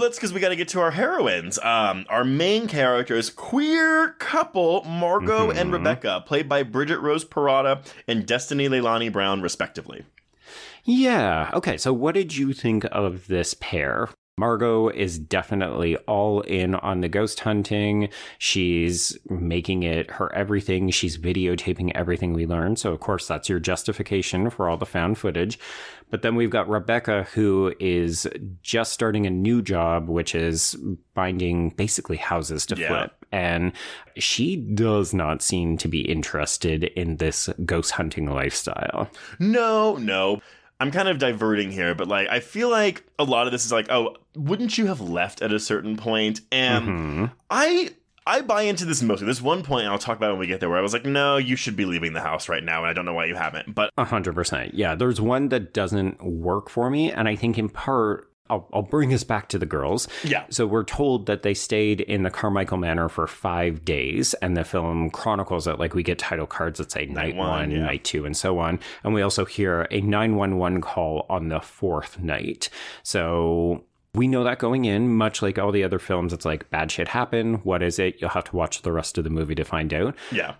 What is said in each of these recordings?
Well, that's because we got to get to our heroines. Um, our main characters, queer couple Margot mm-hmm. and Rebecca, played by Bridget Rose Perrotta and Destiny Leilani Brown, respectively. Yeah. Okay. So, what did you think of this pair? Margot is definitely all in on the ghost hunting. She's making it her everything. She's videotaping everything we learn. So, of course, that's your justification for all the found footage. But then we've got Rebecca, who is just starting a new job, which is finding basically houses to yeah. flip. And she does not seem to be interested in this ghost hunting lifestyle. No, no. I'm kind of diverting here, but like I feel like a lot of this is like, oh, wouldn't you have left at a certain point? And mm-hmm. I I buy into this mostly. There's one point I'll talk about when we get there where I was like, no, you should be leaving the house right now, and I don't know why you haven't. But hundred percent, yeah. There's one that doesn't work for me, and I think in part I'll, I'll bring us back to the girls. Yeah. So we're told that they stayed in the Carmichael Manor for five days, and the film chronicles it like we get title cards that say night, night one, one yeah. night two, and so on. And we also hear a 911 call on the fourth night. So we know that going in, much like all the other films, it's like bad shit happened. What is it? You'll have to watch the rest of the movie to find out. Yeah.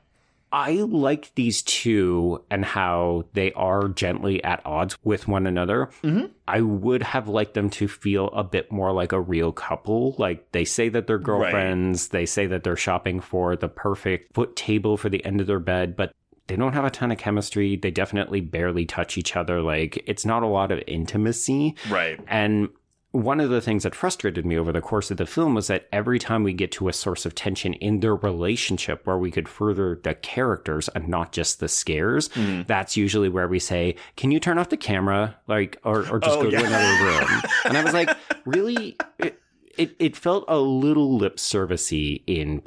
I like these two and how they are gently at odds with one another. Mm-hmm. I would have liked them to feel a bit more like a real couple. Like they say that they're girlfriends, right. they say that they're shopping for the perfect foot table for the end of their bed, but they don't have a ton of chemistry. They definitely barely touch each other. Like it's not a lot of intimacy. Right. And one of the things that frustrated me over the course of the film was that every time we get to a source of tension in their relationship where we could further the characters and not just the scares, mm. that's usually where we say, Can you turn off the camera? Like, or, or just oh, go yeah. to another room. and I was like, Really? It, it, it felt a little lip servicey in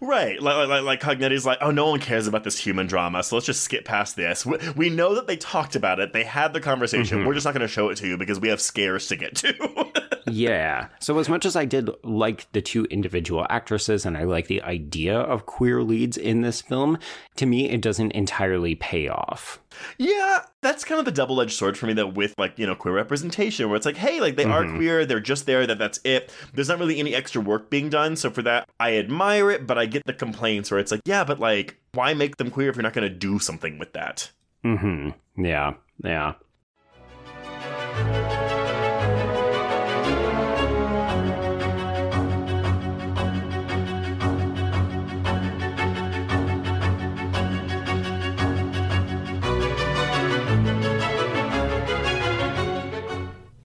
Right. Like, like, like Cognetti's like, oh, no one cares about this human drama, so let's just skip past this. We, we know that they talked about it, they had the conversation. Mm-hmm. We're just not going to show it to you because we have scares to get to. yeah. So, as much as I did like the two individual actresses and I like the idea of queer leads in this film, to me, it doesn't entirely pay off. Yeah, that's kind of the double edged sword for me, that with like, you know, queer representation, where it's like, hey, like they mm-hmm. are queer, they're just there, that that's it. There's not really any extra work being done. So, for that, I admire it, it, but I get the complaints where it's like, yeah, but like, why make them queer if you're not going to do something with that? Mm hmm. Yeah. Yeah.